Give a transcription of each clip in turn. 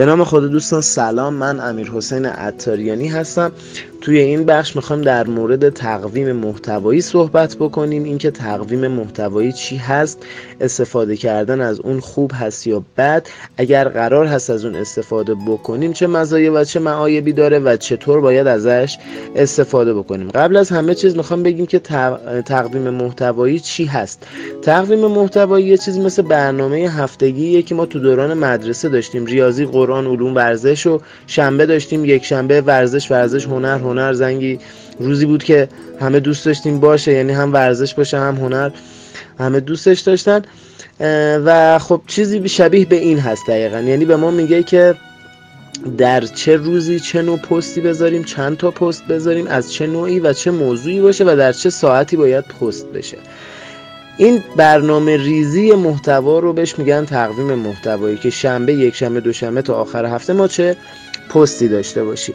به نام خدا دوستان سلام. من امیر حسین عطاریانی هستم. توی این بخش می‌خوایم در مورد تقویم محتوایی صحبت بکنیم. اینکه تقویم محتوایی چی هست استفاده کردن از اون خوب هست یا بد. اگر قرار هست از اون استفاده بکنیم چه مزایا و چه معایبی داره و چطور باید ازش استفاده بکنیم. قبل از همه چیز می‌خوام بگیم که تقویم محتوایی چی هست. تقویم محتوایی یه چیزی مثل برنامه هفتگیه که ما تو دوران مدرسه داشتیم. ریاضی قرآن علوم ورزش و شنبه داشتیم. یک شنبه ورزش ورزش هنر هنر زنگی روزی بود که همه دوست داشتیم باشه یعنی هم ورزش باشه هم هنر همه دوستش داشتن. و خب چیزی شبیه به این هست دقیقا. یعنی به ما میگه که در چه روزی چه نوع پستی بذاریم چند تا پست بذاریم از چه نوعی و چه موضوعی باشه و در چه ساعتی باید پست بشه. این برنامه ریزی محتوا رو بهش میگن تقویم محتوایی که شنبه یک شنبه دوشنبه تا آخر هفته ما چه پستی داشته باشیم.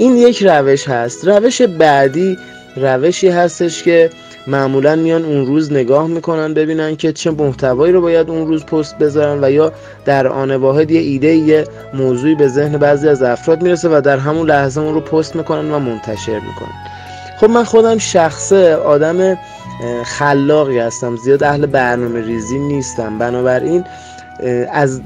این یک روش هست. روش بعدی روشی هستش که معمولا میان اون روز نگاه می‌کنن ببینن که چه محتوایی رو باید اون روز پست بذارن و یا در آن واحد یه ایده یه موضوعی به ذهن بعضی از افراد می‌رسه و در همون لحظه اون رو پست می‌کنن و منتشر می‌کنن. خب من خودم شخصه آدم خلاقی هستم زیاد اهل برنامه ریزی نیستم. بنابراین از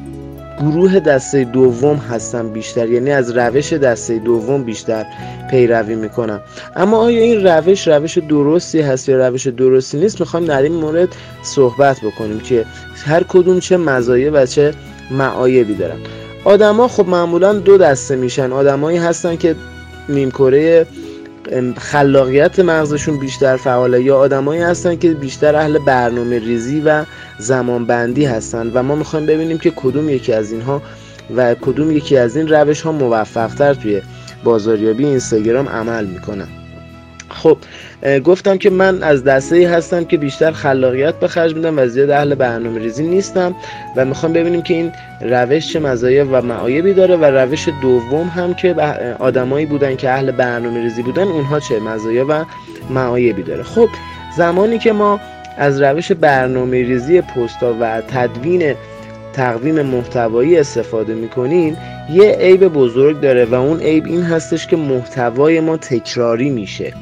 گروه دسته دوم هستم بیشتر یعنی از روش دسته دوم بیشتر پیروی می‌کنم اما آیا این روش روش درستی هست یا روش درستی نیست؟ می‌خوایم در این مورد صحبت بکنیم که هر کدوم چه مزایا و چه معایبی دارن. آدما خب معمولا دو دسته میشن. آدمایی هستن که نیمکره خلاقیت مغزشون بیشتر فعاله یا آدمایی هستن که بیشتر اهل برنامه ریزی و زمان بندی هستن و ما می‌خوایم ببینیم که کدوم یکی از اینها و کدوم یکی از این روش ها موفق تر توی بازاریابی اینستاگرام عمل می‌کنن. خب گفتم که من از دسته ای هستم که بیشتر خلاقیت به خرج میدم و زیاد اهل برنامه ریزی نیستم و می‌خوام ببینیم که این روش چه مزایا و معایبی داره و روش دوم هم که آدمایی بودن که اهل برنامه ریزی بودن اونها چه مزایا و معایبی داره. خب زمانی که ما از روش برنامه ریزی پستا و تدوین تقویم محتوایی استفاده می‌کنیم یه عیب بزرگ داره و اون عیب این هستش که محتوای ما تکراری میشه.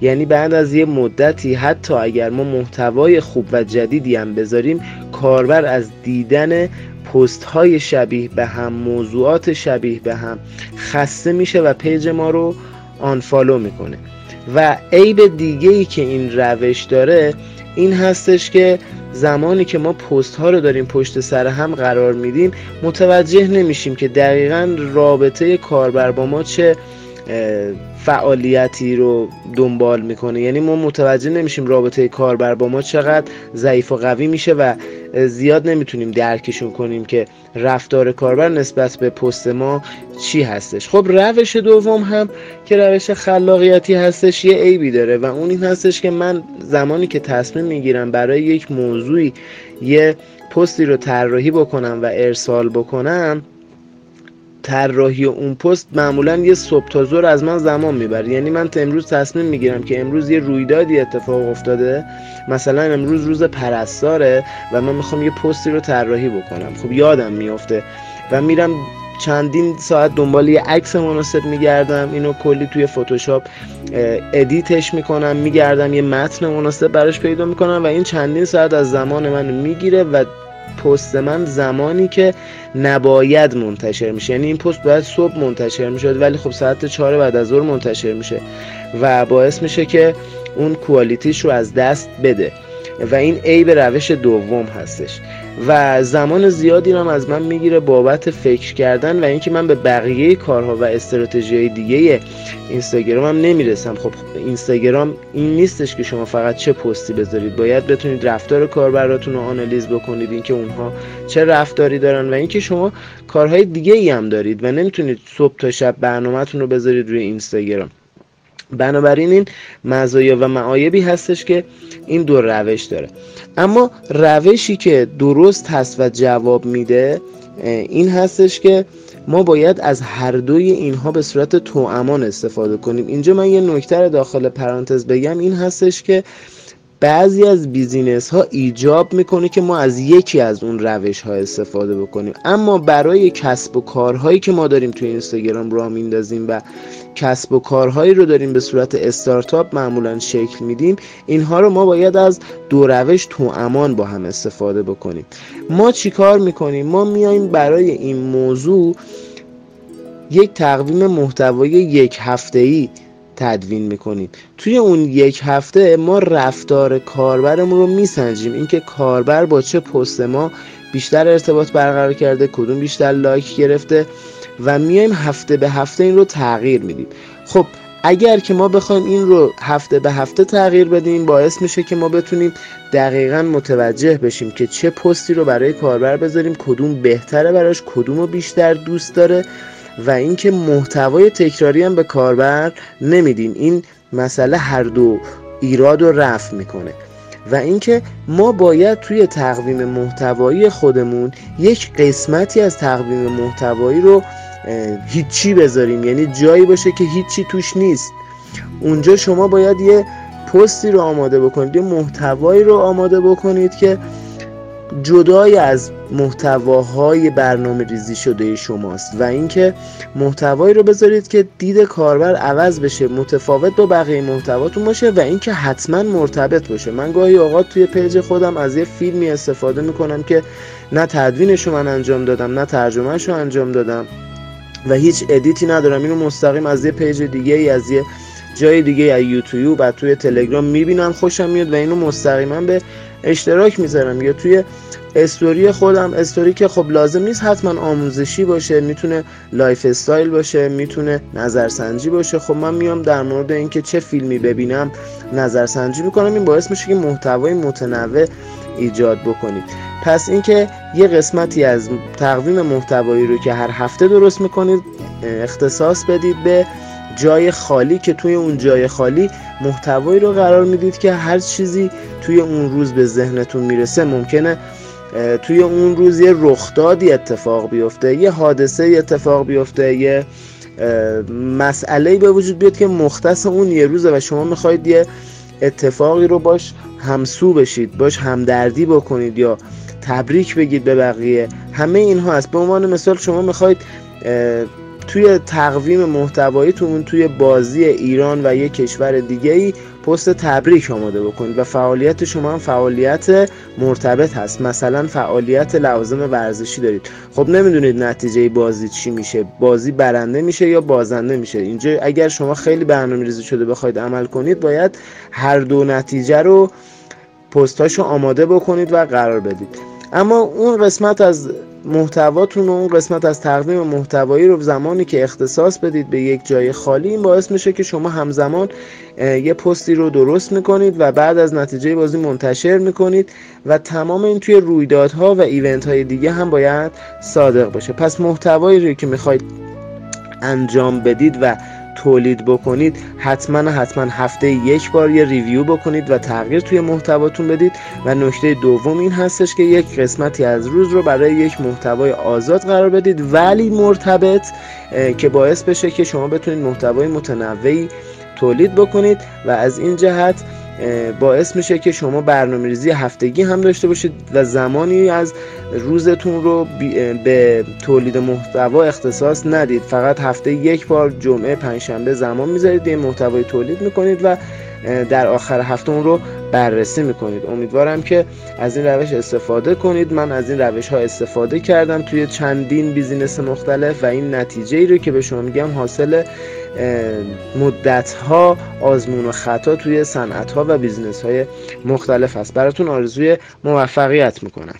یعنی بعد از یه مدتی حتی اگر ما محتوای خوب و جدیدی هم بذاریم کاربر از دیدن پست های شبیه به هم موضوعات شبیه به هم خسته میشه و پیج ما رو آنفالو می‌کنه. و عیب دیگه ای که این روش داره این هستش که زمانی که ما پست ها رو داریم پشت سر هم قرار میدیم متوجه نمیشیم که دقیقا رابطه کاربر با ما چه فعالیتی رو دنبال می‌کنه. یعنی ما متوجه نمیشیم رابطه کاربر با ما چقدر ضعیف و قوی میشه و زیاد نمی‌تونیم درکشون کنیم که رفتار کاربر نسبت به پست ما چی هستش. خب روش دوم هم که روش خلاقیتی هستش یه عیبی داره و اون این هستش که من زمانی که تصمیم می‌گیرم برای یک موضوعی یه پستی رو طراحی بکنم و ارسال بکنم طراحی اون پست معمولا یه صبح تا زور از من زمان می‌بره. یعنی من امروز تصمیم می‌گیرم که امروز یه رویدادی اتفاق افتاده. مثلا امروز روز پرستاره و من می‌خوام یه پستی رو طراحی بکنم. خب یادم میافته. و میرم چندین ساعت دنبال یه عکس مناسب میگردم. اینو کلی توی فتوشاپ ادیتش می‌کنم میگردم یه متن مناسب براش پیدا می‌کنم و این چندین ساعت از زمان من می‌گیره و پست من زمانی که نباید منتشر میشه. یعنی این پست باید صبح منتشر می‌شد ولی خب ساعت چهار بعد از ظهر منتشر میشه و باعث میشه که اون کوالیتیش رو از دست بده. و این عیب روش دوم هستش. و زمان زیادی هم از من می‌گیره بابت فکر کردن و اینکه من به بقیه کارها و استراتژی های دیگه اینستاگرام هم نمی‌رسم. خب اینستاگرام این نیستش که شما فقط چه پستی بذارید. باید بتونید رفتار کاربراتون رو آنالیز بکنید اینکه اونها چه رفتاری دارن و اینکه شما کارهای دیگه ای هم دارید و نمی‌تونید صبح تا شب برنامهتون رو بذارید روی اینستاگرام. بنابراین این مزایا و معایبی هستش که این دو روش داره. اما روشی که درست هست و جواب میده این هستش که ما باید از هر دوی اینها به صورت توامان استفاده کنیم. اینجا من یه نکته داخل پرانتز بگم. این هستش که بعضی از بیزینس ها ایجاب می‌کنه که ما از یکی از اون روش ها استفاده بکنیم. اما برای کسب و کارهایی که ما داریم توی اینستاگرام راه میندازیم و کسب و کارهایی رو داریم به صورت استارتاپ معمولا شکل میدیم اینها رو ما باید از دو روش تو امان با هم استفاده بکنیم. ما چیکار می‌کنیم؟ ما میایم برای این موضوع یک تقویم محتوای یک هفته ای تدوین می‌کنیم توی اون یک هفته ما رفتار کاربرمون رو میسنجیم. اینکه کاربر با چه پست ما بیشتر ارتباط برقرار کرده کدوم بیشتر لایک گرفته و میایم هفته به هفته این رو تغییر میدیم. خب اگر که ما بخوایم این رو هفته به هفته تغییر بدیم باعث میشه که ما بتونیم دقیقا متوجه بشیم که چه پستی رو برای کاربر بذاریم کدوم بهتره براش کدوم رو بیشتر دوست داره. و اینکه محتوای تکراری هم به کاربر نمیدیم این مسئله هر دو ایراد رو رفع می‌کنه. و اینکه ما باید توی تقویم محتوایی خودمون یک قسمتی از تقویم محتوایی رو هیچی بذاریم. یعنی جایی باشه که هیچی توش نیست. اونجا شما باید یه پستی رو آماده بکنید یه محتوایی رو آماده بکنید که جدای از محتواهای برنامه ریزی شده شماست و اینکه محتوایی رو بذارید که دید کاربر عوض بشه متفاوت با بقیه محتواتون باشه و اینکه حتما مرتبط باشه. من گاهی اوقات توی پیج خودم از یه فیلمی استفاده می‌کنم که نه تدوینش رو من انجام دادم نه ترجمهش رو انجام دادم و هیچ edit ی ندارم. اینو مستقیم از یه page دیگه ای از یه جای دیگه از یوتیوب و توی تلگرام می‌بینم. خوشم میاد و اینو مستقیما به اشتراک می‌ذارم. یا توی استوری خودم استوری که خب لازم نیست حتما آموزشی باشه می‌تونه lifestyle باشه می‌تونه نظرسنجی باشه. خب من میام در مورد اینکه چه فیلمی ببینم نظرسنجی می‌کنم. این باعث میشه که محتوای متنوع ایجاد بکنید پس اینکه یه قسمتی از تقویم محتوایی رو که هر هفته درست می‌کنید اختصاص بدید به جای خالی که توی اون جای خالی محتوایی رو قرار می‌دید که هر چیزی توی اون روز به ذهنتون می‌رسه ممکنه توی اون روز یه رخدادی اتفاق بیفته یه حادثه اتفاق بیفته یه مسئله به وجود بیاد که مختص اون یه روزه و شما می‌خواید یه اتفاقی رو باش همسو بشید باش همدردی بکنید یا تبریک بگید به بقیه. همه اینها هست به عنوان مثال شما می‌خواید توی تقویم محتواییتون توی بازی ایران و یک کشور دیگه ای پست تبریک آماده بکنید و فعالیت شما هم فعالیت مرتبط هست. مثلا فعالیت لوازم ورزشی دارید. خب نمی‌دونید نتیجه بازی چی میشه. بازی برنده میشه یا بازنده میشه. اینجا اگر شما خیلی برنامه ریزی شده بخواید عمل کنید باید هر دو نتیجه رو پستاشو آماده بکنید و قرار بدید. اما اون قسمت از محتواتون و اون قسمت از تقویم محتوایی رو زمانی که اختصاص بدید به یک جای خالی این باعث میشه که شما همزمان یه پستی رو درست می‌کنید و بعد از نتیجه بازی منتشر می‌کنید و تمام این توی رویدادها و ایونت های دیگه هم باید صادق باشه. پس محتوایی رو که می‌خواید انجام بدید و تولید بکنید حتما حتما هفته یک بار یه ریویو بکنید و تغییر توی محتواتون بدید. و نکته دوم این هستش که یک قسمتی از روز رو برای یک محتوای آزاد قرار بدید ولی مرتبط که باعث بشه که شما بتونید محتوای متنوعی تولید بکنید. و از این جهت باعث میشه که شما برنامه ریزی هفتگی هم داشته باشید و زمانی از روزتون رو به تولید محتوا اختصاص ندید. فقط هفته یک بار جمعه پنجشنبه زمان می‌ذارید این محتوای تولید می‌کنید و در آخر هفته اون رو بررسی می‌کنید. امیدوارم که از این روش استفاده کنید. من از این روش ها استفاده کردم توی چندین business مختلف و این نتیجه ای رو که به شما میگم حاصل مدت ها آزمون و خطا توی صنعت ها و business های مختلف هست براتون آرزوی موفقیت می‌کنم.